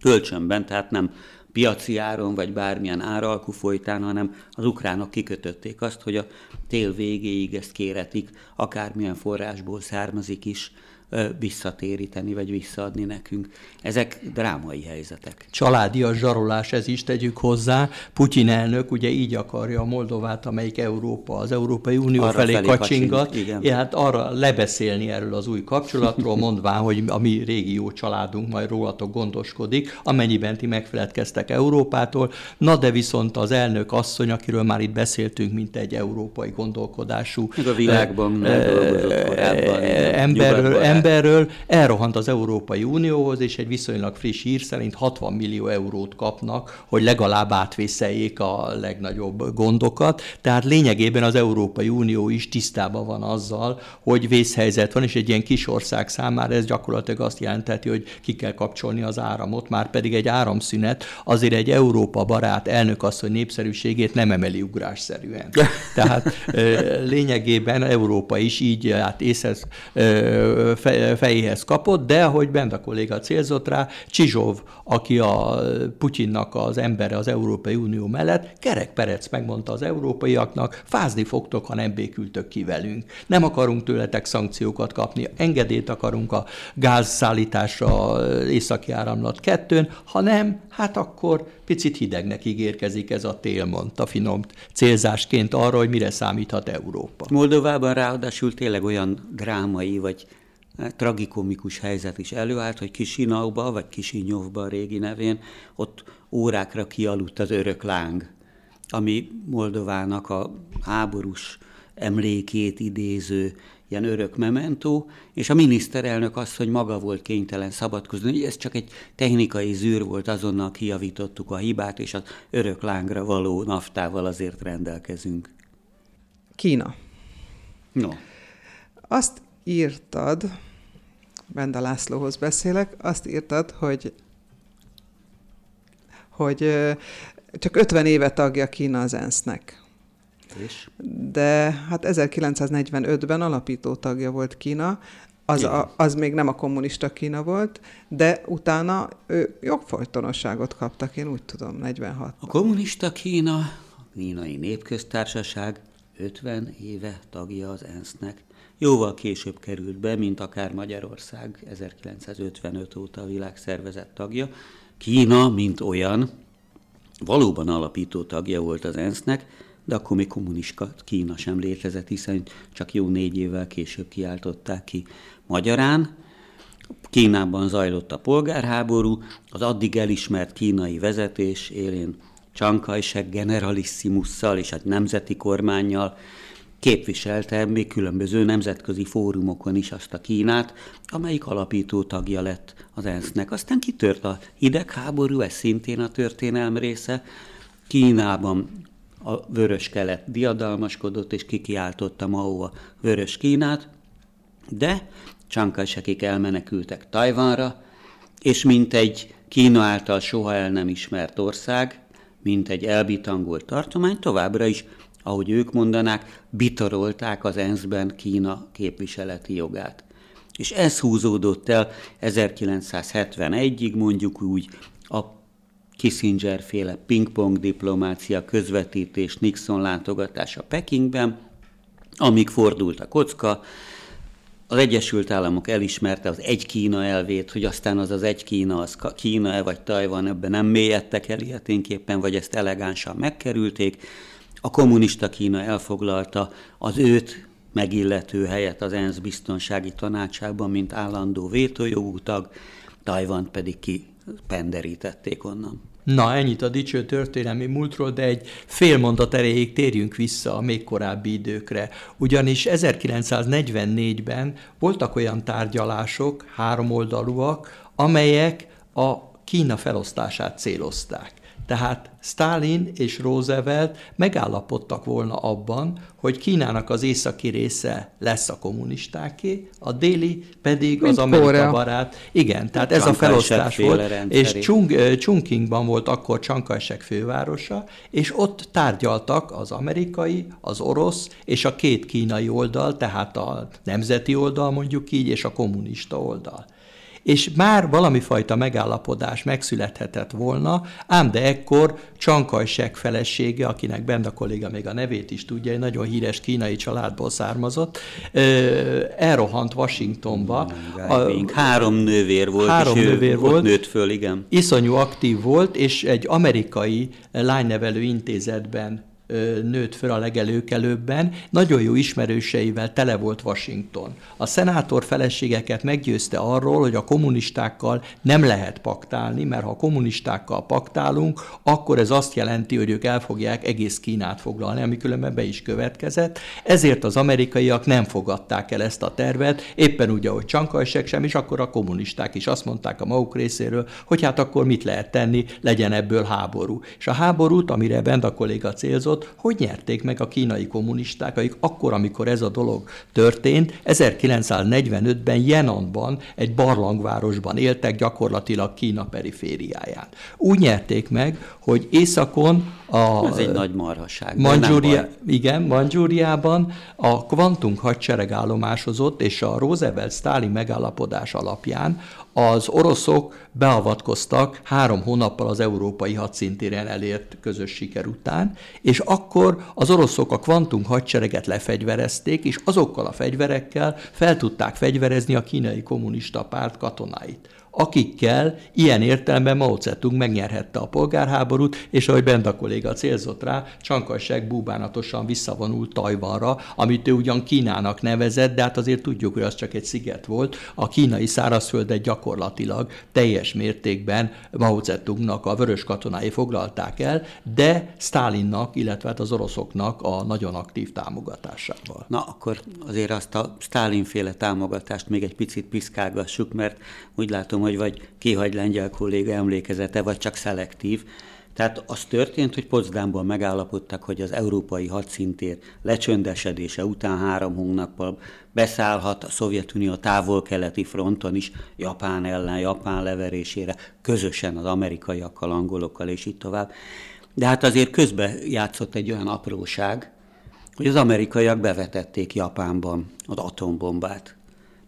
Kölcsönben, tehát nem piaci áron, vagy bármilyen áralkú folytán, hanem az ukránok kikötötték azt, hogy a tél végéig ezt kéretik, akármilyen forrásból származik is, visszatéríteni, vagy visszaadni nekünk. Ezek drámai helyzetek. Családi a zsarolás, ez is tegyük hozzá. Putyin elnök ugye így akarja a Moldovát, amelyik Európa, az Európai Unió arra felé, felé kacsingat, kacsing, igen. hát arra lebeszélni erről az új kapcsolatról, mondván, hogy a mi régi jó családunk majd rólatok gondoskodik, amennyiben ti megfeledkeztek Európától. Na de viszont az elnök asszony, akiről már itt beszéltünk, mint egy európai gondolkodású. Meg a világban e, dolgozott korábban. Emberről, emberről elrohant az Európai Unióhoz, és egy viszonylag friss hír szerint 60 millió eurót kapnak, hogy legalább átvészeljék a legnagyobb gondokat. Tehát lényegében az Európai Unió is tisztában van azzal, hogy vészhelyzet van, és egy ilyen kis ország számára ez gyakorlatilag azt jelenteti, hogy ki kell kapcsolni az áramot, már pedig egy áramszünet azért egy Európa barát elnök hogy népszerűségét nem emeli ugrásszerűen. Tehát lényegében Európa is így hát észhez fejéhez kapott, de ahogy bent a kolléga célzott rá, Csizsov, aki a Putyinnak az embere az Európai Unió mellett, Kerek Perec megmondta az európaiaknak, fázni fogtok, ha nem békültök ki velünk. Nem akarunk tőletek szankciókat kapni, engedélyt akarunk a gázszállításra északi áramlat kettőn, ha nem, hát akkor picit hidegnek ígérkezik ez a tél, mondta finom célzásként arra, hogy mire számíthat Európa. Moldovában ráadásul tényleg olyan drámai vagy tragikomikus helyzet is előállt, hogy Kisinauba, vagy Kisinyovba a régi nevén, ott órákra kialudt az örök láng, ami Moldovának a háborús emlékét idéző ilyen örök mementó, és a miniszterelnök azt, hogy maga volt kénytelen szabadkozni. Ez csak egy technikai zűr volt, azonnal kijavítottuk a hibát, és az örök lángra való naftával azért rendelkezünk. Kína. No. Azt írtad, Benda Lászlóhoz beszélek, azt írtad, hogy hogy csak 50 éve tagja Kína az ENSZ-nek. És? De hát 1945-ben alapító tagja volt Kína, az, a, az még nem a kommunista Kína volt, de utána ő jogfolytonosságot kaptak, én úgy tudom, 46 A kommunista Kína, a kínai népköztársaság 50 éve tagja az ENSZ-nek. Jóval később került be, mint akár Magyarország 1955 óta a világszervezet tagja. Kína, mint olyan, valóban alapító tagja volt az ENSZ-nek, de akkor még kommunista Kína sem létezett, hiszen csak jó négy évvel később kiáltották ki magyarán. Kínában zajlott a polgárháború, az addig elismert kínai vezetés élén Chiang Kai-shek generalissimusszal és a nemzeti kormányjal képviselte még különböző nemzetközi fórumokon is azt a Kínát, amelyik alapító tagja lett az ENSZ-nek. Aztán kitört a hidegháború, ez szintén a történelm része. Kínában a vörös kelet diadalmaskodott, és kikiáltotta Mao a vörös Kínát, de Csankaisekik elmenekültek Tajvanra, és mint egy Kína által soha el nem ismert ország, mint egy elbitangolt tartomány, továbbra is, ahogy ők mondanák, bitorolták az ENSZ-ben Kína képviseleti jogát. És ez húzódott el 1971-ig, mondjuk úgy, a Kissinger féle pingpong diplomácia közvetítés Nixon látogatása Pekingben, amíg fordult a kocka, az Egyesült Államok elismerte az egy Kína elvét, hogy aztán az az egy Kína, az Kína-e vagy Tajvan, ebben nem mélyedtek el ilyeténképpen, vagy ezt elegánsan megkerülték. A kommunista Kína elfoglalta az őt megillető helyet az ENSZ biztonsági tanácsában, mint állandó vétójogú tag, Tajvan pedig ki penderítették onnan. Na, ennyit a dicső történelmi múltról, de egy fél mondat erejéig térjünk vissza a még korábbi időkre. Ugyanis 1944-ben voltak olyan tárgyalások, háromoldalúak, amelyek a Kína felosztását célozták. Tehát Stalin és Roosevelt megállapodtak volna abban, hogy Kínának az északi része lesz a kommunistáké, a déli pedig Mint az Amerika Korea. barát. Igen, tehát ez a felosztás volt, és Chung, Chungkingban volt akkor Csankajsek fővárosa, és ott tárgyaltak az amerikai, az orosz és a két kínai oldal, tehát a nemzeti oldal mondjuk így, és a kommunista oldal és már valami fajta megállapodás megszülethetett volna, ám de ekkor Csankajsek felesége, akinek Benda kolléga még a nevét is tudja, egy nagyon híres kínai családból származott, elrohant Washingtonba. A, három nővér volt, három és nővér volt, nőtt föl, igen. Iszonyú aktív volt, és egy amerikai lánynevelő intézetben nőtt föl a legelőkelőbben, nagyon jó ismerőseivel tele volt Washington. A szenátor feleségeket meggyőzte arról, hogy a kommunistákkal nem lehet paktálni, mert ha kommunistákkal paktálunk, akkor ez azt jelenti, hogy ők el fogják egész Kínát foglalni, ami különben be is következett. Ezért az amerikaiak nem fogadták el ezt a tervet, éppen úgy, ahogy Csankajsek sem, és akkor a kommunisták is azt mondták a maguk részéről, hogy hát akkor mit lehet tenni, legyen ebből háború. És a háborút, amire Benda kolléga célzott, dolgot hogy nyerték meg a kínai kommunisták, akik akkor, amikor ez a dolog történt, 1945-ben Jenanban, egy barlangvárosban éltek gyakorlatilag Kína perifériáján. Úgy nyerték meg, hogy északon A, Ez egy nagy marhaság. Manzsúria, igen, Manzsúriában a kvantum hadsereg állomásozott, és a Roosevelt-Stalin megállapodás alapján az oroszok beavatkoztak három hónappal az európai hadszintéren elért közös siker után, és akkor az oroszok a kvantum hadsereget lefegyverezték, és azokkal a fegyverekkel fel tudták fegyverezni a kínai kommunista párt katonáit akikkel ilyen értelemben Mao Zedong megnyerhette a polgárháborút, és ahogy Benda kolléga célzott rá, Csankajsek búbánatosan visszavonult Tajvanra, amit ő ugyan Kínának nevezett, de hát azért tudjuk, hogy az csak egy sziget volt. A kínai szárazföldet gyakorlatilag teljes mértékben Mao Zedongnak a vörös katonái foglalták el, de Stalinnak, illetve hát az oroszoknak a nagyon aktív támogatásával. Na, akkor azért azt a Stalin-féle támogatást még egy picit piszkálgassuk, mert úgy látom, tudom, hogy vagy kihagy lengyel kolléga emlékezete, vagy csak szelektív. Tehát az történt, hogy Potsdamban megállapodtak, hogy az európai hadszintér lecsöndesedése után három hónappal beszállhat a Szovjetunió távol-keleti fronton is Japán ellen, Japán leverésére, közösen az amerikaiakkal, angolokkal és így tovább. De hát azért közben játszott egy olyan apróság, hogy az amerikaiak bevetették Japánban az atombombát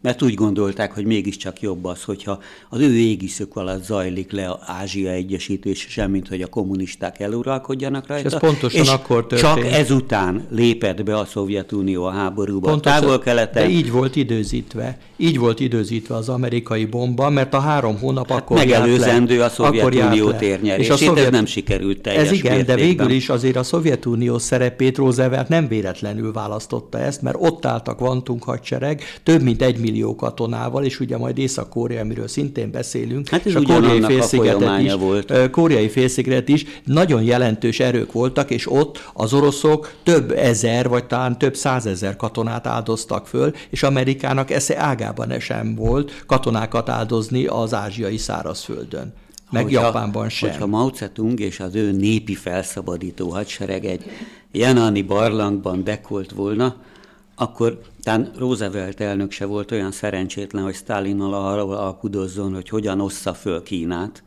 mert úgy gondolták, hogy mégiscsak jobb az, hogyha az ő égiszök alatt zajlik le az Ázsia egyesítés, semmint hogy a kommunisták eluralkodjanak rajta. És ez pontosan és akkor történt. Csak ezután lépett be a Szovjetunió a háborúba. Pontosan, távol-keleten. De így volt időzítve. Így volt időzítve az amerikai bomba, mert a három hónap hát akkor megelőzendő a Szovjetunió térnyerését, és a szovjet... ez nem sikerült teljes Ez igen, mértékben. de végül is azért a Szovjetunió szerepét Roosevelt nem véletlenül választotta ezt, mert ott állt a kvantum hadsereg, több mint egy millió katonával, és ugye majd Észak-Korea, amiről szintén beszélünk, hát és a koreai félszigetet is, volt. koreai félszigetet is nagyon jelentős erők voltak, és ott az oroszok több ezer, vagy talán több százezer katonát áldoztak föl, és Amerikának esze ágában sem volt katonákat áldozni az ázsiai szárazföldön meg hogyha, Japánban sem. Hogyha Mao Zedong és az ő népi felszabadító hadsereg egy Jenani barlangban dekolt volna, akkor talán Roosevelt elnök se volt olyan szerencsétlen, hogy Stalinnal arra alkudozzon, hogy hogyan ossza föl Kínát,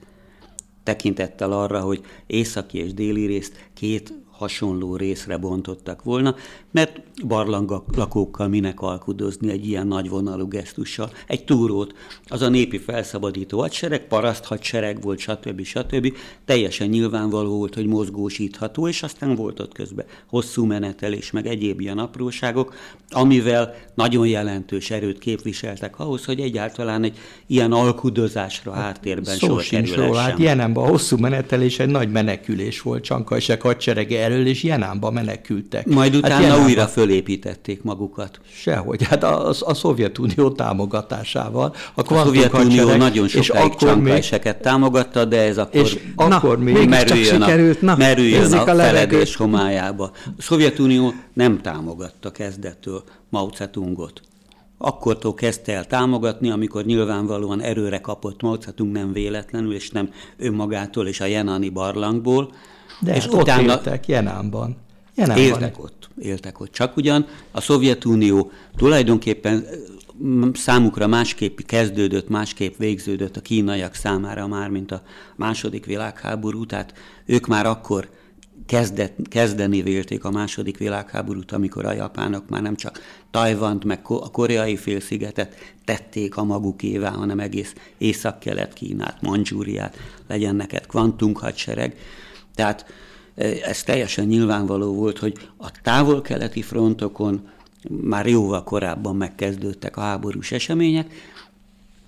tekintettel arra, hogy északi és déli részt két hasonló részre bontottak volna, mert barlanglakókkal minek alkudozni egy ilyen nagyvonalú gesztussal. Egy túrót, az a népi felszabadító hadsereg, paraszt hadsereg volt, stb. stb. Teljesen nyilvánvaló volt, hogy mozgósítható, és aztán volt ott közben hosszú menetelés, meg egyéb ilyen apróságok, amivel nagyon jelentős erőt képviseltek ahhoz, hogy egyáltalán egy ilyen alkudozásra háttérben Szó sor kerülhessen. Hát Jenenben a hosszú menetelés egy nagy menekülés volt, Csankajsek hadserege erről, és Jenánba menekültek. Majd hát utána hát újra fölépítették magukat. Sehogy, hát a, a Szovjetunió támogatásával. A, a Szovjetunió nagyon sokáig csankajseket támogatta, de ez akkor, és akkor na, még merüljön, a, na, merüljön a, a feledés homályába. A Szovjetunió nem támogatta kezdettől Mao Zedongot akkortól kezdte el támogatni, amikor nyilvánvalóan erőre kapott Mao nem véletlenül, és nem önmagától és a Jenani barlangból, de és ott utána éltek Jenánban. Jenánban. Éltek ott, éltek ott. Csak ugyan a Szovjetunió tulajdonképpen számukra másképp kezdődött, másképp végződött a kínaiak számára már, mint a második világháború, tehát ők már akkor kezdet, kezdeni vélték a második világháborút, amikor a japánok már nem csak Tajvant, meg a koreai félszigetet tették a magukévá, hanem egész észak-kelet-Kínát, Manzsúriát, legyen neked kvantum hadsereg. Tehát e, ez teljesen nyilvánvaló volt, hogy a távol-keleti frontokon már jóval korábban megkezdődtek a háborús események,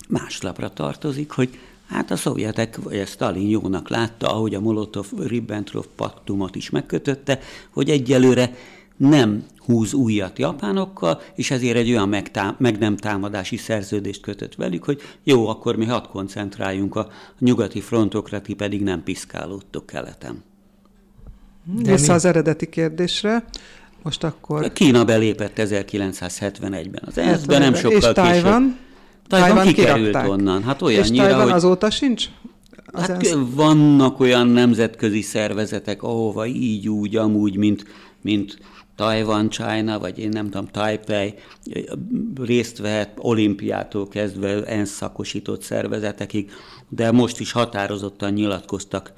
máslapra tartozik, hogy hát a szovjetek, vagy a Stalin jónak látta, ahogy a Molotov-Ribbentrop paktumot is megkötötte, hogy egyelőre nem húz újat japánokkal, és ezért egy olyan megtá- meg nem támadási szerződést kötött velük, hogy jó, akkor mi hadd koncentráljunk a nyugati frontokra, ti pedig nem piszkálódtok keleten. De Vissza mi? az eredeti kérdésre. Most akkor... Kína belépett 1971-ben az ENSZ-ben, nem sokkal és Tájvan? Tájvan kikerült kirakták. onnan. Hát olyannyira, És Tájvan hogy... azóta sincs? Az hát ENSZ... vannak olyan nemzetközi szervezetek, ahova így, úgy, amúgy, mint, mint Taiwan, China, vagy én nem tudom, Taipei részt vehet olimpiától kezdve ENSZ szakosított szervezetekig, de most is határozottan nyilatkoztak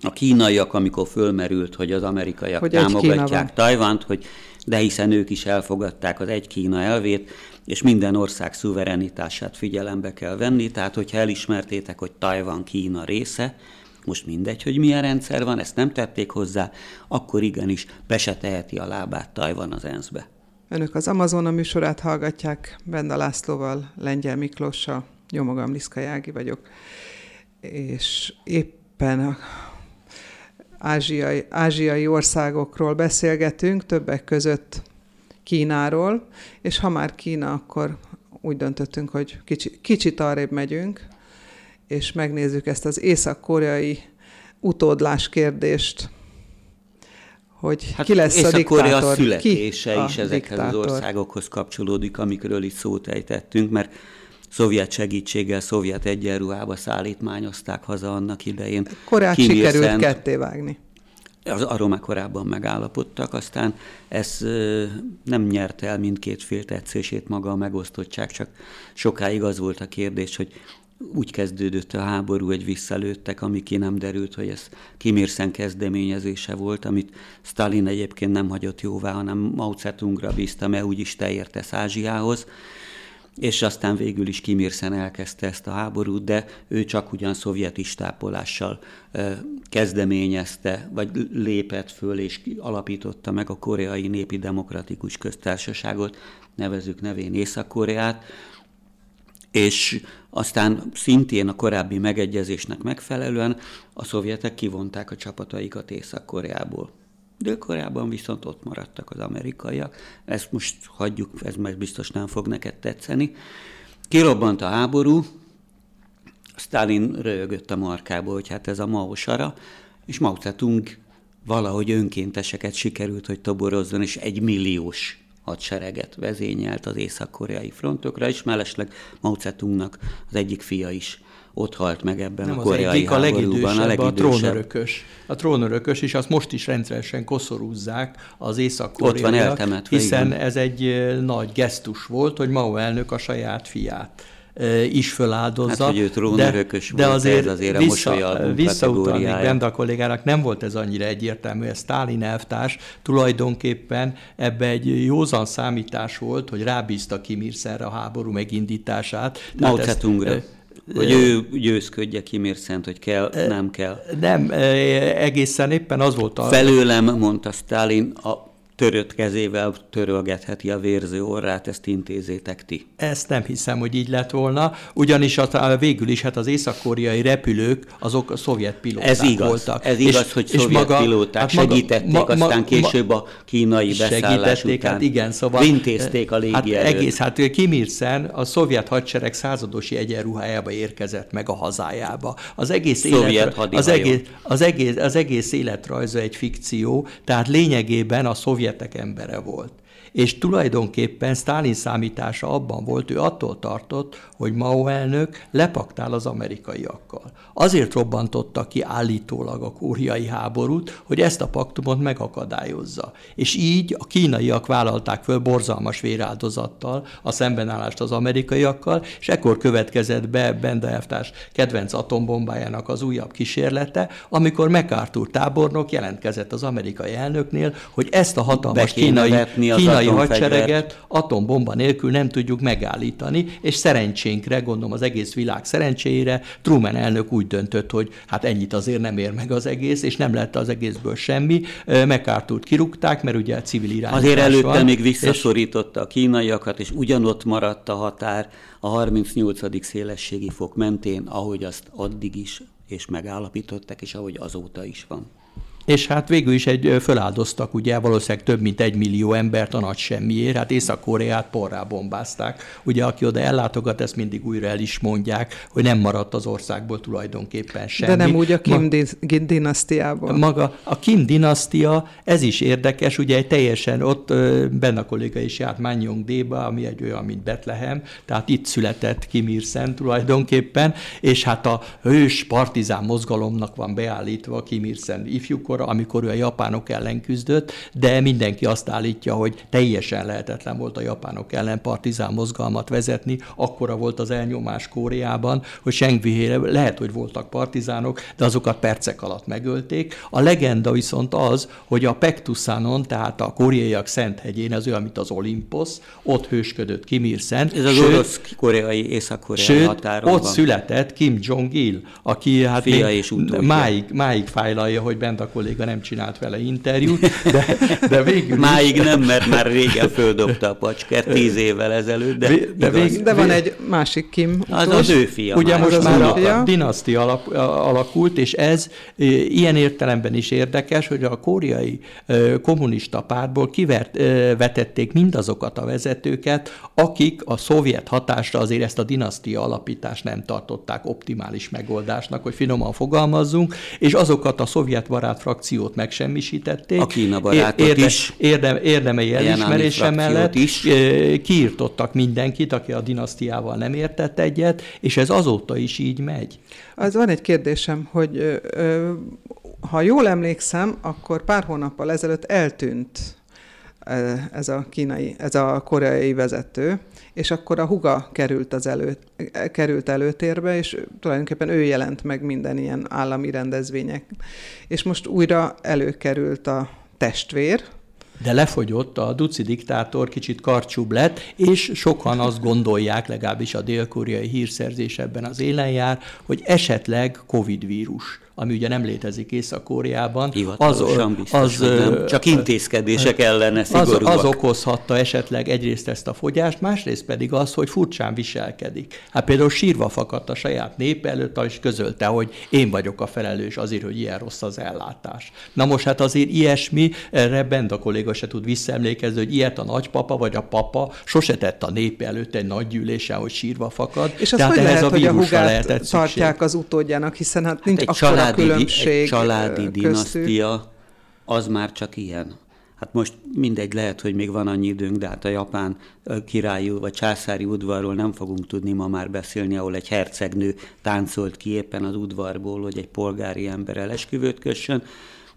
a kínaiak, amikor fölmerült, hogy az amerikaiak hogy támogatják Tajvant, hogy de hiszen ők is elfogadták az egy Kína elvét, és minden ország szuverenitását figyelembe kell venni, tehát hogyha elismertétek, hogy Tajvan Kína része, most mindegy, hogy milyen rendszer van, ezt nem tették hozzá, akkor igenis be se teheti a lábát Tajvan az ENSZ-be. Önök az Amazon műsorát hallgatják, Benda Lászlóval, Lengyel Miklóssal, jó magam Liszka Jági vagyok, és éppen a ázsiai, ázsiai országokról beszélgetünk, többek között Kínáról, és ha már Kína, akkor úgy döntöttünk, hogy kicsi, kicsit arrébb megyünk, és megnézzük ezt az észak-koreai utódlás kérdést, hogy hát ki lesz a diktátor. a születése ki is a ezekhez diktátor. az országokhoz kapcsolódik, amikről itt szót ejtettünk, mert szovjet segítséggel, szovjet egyenruhába szállítmányozták haza annak idején. Koreát sikerült Szent, ketté vágni. Az arról már korábban megállapodtak, aztán ez nem nyerte el mindkét fél tetszését maga a megosztottság, csak sokáig az volt a kérdés, hogy úgy kezdődött a háború, hogy visszalőttek, ami ki nem derült, hogy ez Kim Il-sen kezdeményezése volt, amit Stalin egyébként nem hagyott jóvá, hanem Mao Zedongra bízta, mert úgyis te értesz Ázsiához. És aztán végül is Kim Il-sen elkezdte ezt a háborút, de ő csak ugyan szovjet istápolással kezdeményezte, vagy lépett föl és alapította meg a koreai népi demokratikus köztársaságot, nevezük nevén Észak-Koreát, és aztán szintén a korábbi megegyezésnek megfelelően a szovjetek kivonták a csapataikat Észak-Koreából. Dél-Koreában viszont ott maradtak az amerikaiak. Ezt most hagyjuk, ez meg biztos nem fog neked tetszeni. Kirobbant a háború, Stalin rögött a markából, hogy hát ez a Mao sara, és Mao Zedong valahogy önkénteseket sikerült, hogy toborozzon, és egy milliós hadsereget vezényelt az észak-koreai frontokra, és mellesleg Mao Zedongnak az egyik fia is ott halt meg ebben Nem a koreai az egyik, a legidősebb, a, legidősebb. a trónörökös. A trónörökös, és azt most is rendszeresen koszorúzzák az észak Ott van eltemetve. Hiszen igen. ez egy nagy gesztus volt, hogy Mao elnök a saját fiát is föláldozza. Hát, hogy ő trónörökös de, volt, de azért, ez azért a vissza, visszautalni Benda kollégának nem volt ez annyira egyértelmű, ez Stalin elvtárs tulajdonképpen ebbe egy józan számítás volt, hogy rábízta Kim a háború megindítását. Mao hogy ő győzködje Kim Szent, hogy kell, nem kell. Nem, egészen éppen az volt a... Felőlem, mondta Stalin, a törött kezével törölgetheti a vérző orrát, ezt intézétek ti. Ezt nem hiszem, hogy így lett volna, ugyanis a, végül is hát az észak-koreai repülők azok a szovjet pilóták ez igaz, voltak. Ez igaz, és, hogy szovjet maga, pilóták hát maga, segítették, ma, ma, aztán később a kínai beszállás után hát igen, szóval, vintézték a légi hát egész, hát Kim Il-sen a szovjet hadsereg századosi egyenruhájába érkezett meg a hazájába. Az egész, élet, az, egész, az, egész, az egész életrajza egy fikció, tehát lényegében a szovjet szovjetek embere volt. És tulajdonképpen Stalin számítása abban volt, ő attól tartott, hogy Mao elnök lepaktál az amerikaiakkal. Azért robbantotta ki állítólag a kóriai háborút, hogy ezt a paktumot megakadályozza. És így a kínaiak vállalták föl borzalmas véráldozattal a szembenállást az amerikaiakkal, és ekkor következett be Benda elvtárs kedvenc atombombájának az újabb kísérlete, amikor MacArthur tábornok jelentkezett az amerikai elnöknél, hogy ezt a hatalmas kínai, kínai hadsereget atombomba nélkül nem tudjuk megállítani, és szerencsénkre, gondolom az egész világ szerencséjére, Truman elnök úgy döntött, hogy hát ennyit azért nem ér meg az egész, és nem lett az egészből semmi. MacArthur kirúgták, mert ugye a civil irányítás Azért előtte van, még visszaszorította a kínaiakat, és ugyanott maradt a határ a 38. szélességi fok mentén, ahogy azt addig is és megállapították, és ahogy azóta is van és hát végül is egy föláldoztak ugye valószínűleg több mint egy millió embert a nagy semmiért, hát Észak-Koreát porrá bombázták. Ugye aki oda ellátogat, ezt mindig újra el is mondják, hogy nem maradt az országból tulajdonképpen semmi. De nem úgy a Kim Ma- dinasztiában. Maga a Kim dinasztia, ez is érdekes, ugye egy teljesen ott benne a kolléga is járt Manyong Déba, ami egy olyan, mint Betlehem, tehát itt született Kim Il tulajdonképpen, és hát a hős partizán mozgalomnak van beállítva Kim Il ifjú akkor, amikor ő a japánok ellen küzdött, de mindenki azt állítja, hogy teljesen lehetetlen volt a japánok ellen partizán mozgalmat vezetni, akkora volt az elnyomás Kóreában, hogy Sengvihére lehet, hogy voltak partizánok, de azokat percek alatt megölték. A legenda viszont az, hogy a Pektuszánon, tehát a koreaiak Szenthegyén, az olyan, mint az Olympos, ott hősködött Kim Il-sen. Ez az orosz-koreai, észak-koreai határon ott született Kim Jong-il, aki hát Fia és máig, máig fájlalja, hogy bent a kolléga nem csinált vele interjút, de, de végül Máig is. nem, mert már régen földobta a pacskert, tíz évvel ezelőtt, de, de, vég, de van egy másik Kim. Az az ő fia. Ugye most már a, a dinasztia alakult, és ez ilyen értelemben is érdekes, hogy a koreai kommunista pártból kivetették mindazokat a vezetőket, akik a szovjet hatásra azért ezt a dinasztia alapítást nem tartották optimális megoldásnak, hogy finoman fogalmazzunk, és azokat a szovjet barát frakciót megsemmisítették. A Kína barátot érde, is. Érdem, érdemei elismerése mellett is. kiirtottak mindenkit, aki a dinasztiával nem értett egyet, és ez azóta is így megy. Az van egy kérdésem, hogy ha jól emlékszem, akkor pár hónappal ezelőtt eltűnt ez a kínai, ez a koreai vezető, és akkor a huga került, az elő, került előtérbe, és tulajdonképpen ő jelent meg minden ilyen állami rendezvények. És most újra előkerült a testvér, de lefogyott, a duci diktátor kicsit karcsúbb lett, és sokan azt gondolják, legalábbis a dél-koreai hírszerzés ebben az élen jár, hogy esetleg Covid vírus ami ugye nem létezik Észak-Koreában. Az, biztos, az, nem. Csak intézkedések ellene szigorúak. Az, az okozhatta esetleg egyrészt ezt a fogyást, másrészt pedig az, hogy furcsán viselkedik. Hát például sírva fakadt a saját nép előtt, és közölte, hogy én vagyok a felelős azért, hogy ilyen rossz az ellátás. Na most hát azért ilyesmi, erre Bend a kolléga se tud visszaemlékezni, hogy ilyet a nagypapa vagy a papa sose tett a nép előtt egy nagy gyűlésen, hogy sírva fakad. És az Tehát hogy lehet, a hogy a hugát tartják szükség. az utódjának, hiszen hát nincs hát akkor családi, különbség egy családi dinasztia, az már csak ilyen. Hát most mindegy, lehet, hogy még van annyi időnk, de hát a japán királyú vagy császári udvarról nem fogunk tudni ma már beszélni, ahol egy hercegnő táncolt ki éppen az udvarból, hogy egy polgári ember elesküvőt kössön,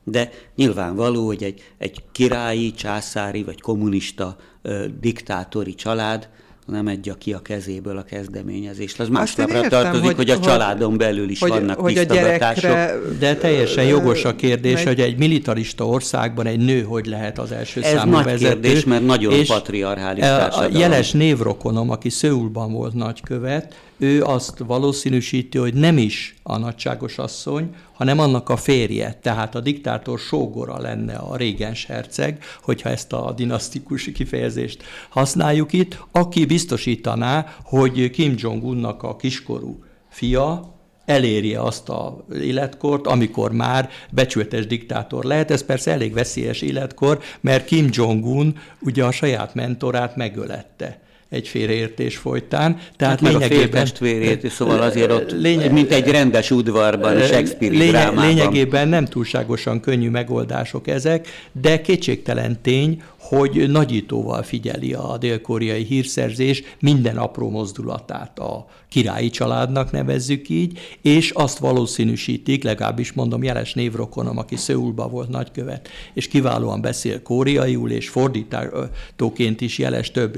de nyilvánvaló, hogy egy, egy királyi, császári vagy kommunista ö, diktátori család nem adja ki a kezéből a kezdeményezést. Az másnapra tartozik, hogy, hogy a családon belül is hogy, vannak hogy tisztogatások. De teljesen jogos a kérdés, meg... hogy egy militarista országban egy nő hogy lehet az első Ez számú nagy vezető. kérdés, mert nagyon patriarchális A jeles névrokonom, aki Szöulban volt nagykövet, ő azt valószínűsíti, hogy nem is a nagyságos asszony, hanem annak a férje, tehát a diktátor sógora lenne a régens herceg, hogyha ezt a dinasztikus kifejezést használjuk itt, aki biztosítaná, hogy Kim Jong-unnak a kiskorú fia, elérje azt a életkort, amikor már becsületes diktátor lehet. Ez persze elég veszélyes életkor, mert Kim Jong-un ugye a saját mentorát megölette egy félreértés folytán. Tehát hát lényegében... a testvérét, szóval azért ott, lényeg, mint egy rendes udvarban, Shakespeare lényeg, drámában. Lényegében nem túlságosan könnyű megoldások ezek, de kétségtelen tény, hogy nagyítóval figyeli a dél-koreai hírszerzés minden apró mozdulatát. A királyi családnak nevezzük így, és azt valószínűsítik, legalábbis mondom jeles névrokonom, aki Szöulba volt nagykövet, és kiválóan beszél koreaiul, és fordítóként is jeles több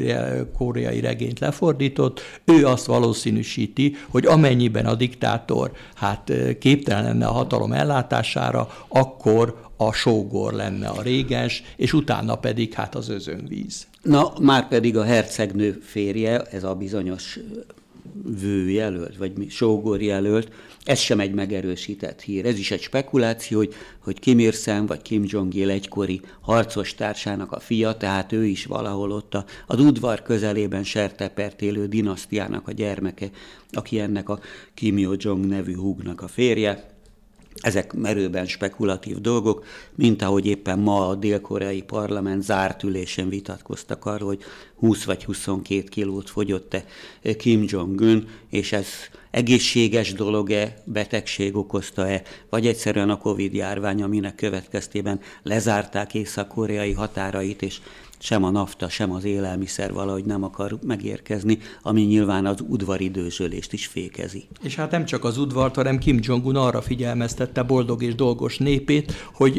koreai regényt lefordított, ő azt valószínűsíti, hogy amennyiben a diktátor hát képtelen lenne a hatalom ellátására, akkor a sógor lenne a régens, és utána pedig hát az özönvíz. Na, már pedig a hercegnő férje, ez a bizonyos vőjelölt, vagy sógorjelölt, ez sem egy megerősített hír. Ez is egy spekuláció, hogy, hogy Kim il vagy Kim Jong-il egykori harcos társának a fia, tehát ő is valahol ott a, az udvar közelében sertepert élő dinasztiának a gyermeke, aki ennek a Kim Yo-jong nevű húgnak a férje. Ezek merőben spekulatív dolgok, mint ahogy éppen ma a dél-koreai parlament zárt ülésen vitatkoztak arról, hogy 20 vagy 22 kilót fogyott-e Kim Jong-un, és ez egészséges dolog-e, betegség okozta-e, vagy egyszerűen a Covid járvány, aminek következtében lezárták észak-koreai határait, és sem a nafta, sem az élelmiszer valahogy nem akar megérkezni, ami nyilván az udvari dőzsölést is fékezi. És hát nem csak az udvart, hanem Kim Jong-un arra figyelmeztette boldog és dolgos népét, hogy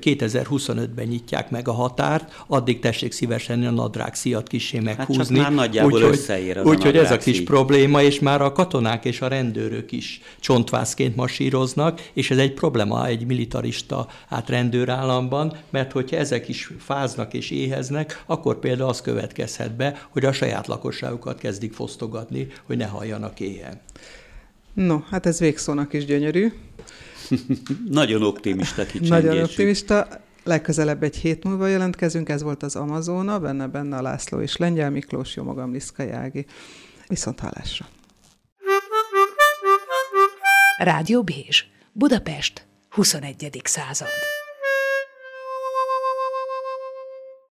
2025-ben nyitják meg a határt, addig tessék szívesen a nadrág szíjat kisé meghúzni. Hát csak már nagyjából úgy, összeér az Úgyhogy ez a kis szíj. probléma, és már a katonák és a rendőrök is csontvászként masíroznak, és ez egy probléma egy militarista hát rendőrállamban, mert hogyha ezek is fáznak és éheznek, akkor például az következhet be, hogy a saját lakosságukat kezdik fosztogatni, hogy ne halljanak éhen. No, hát ez végszónak is gyönyörű. Nagyon optimista kicsengésű. Nagyon optimista. Legközelebb egy hét múlva jelentkezünk, ez volt az Amazona, benne benne a László és Lengyel Miklós, jó magam Liszka Jági. Viszont hallásra. Rádió Bézs, Budapest, 21. század.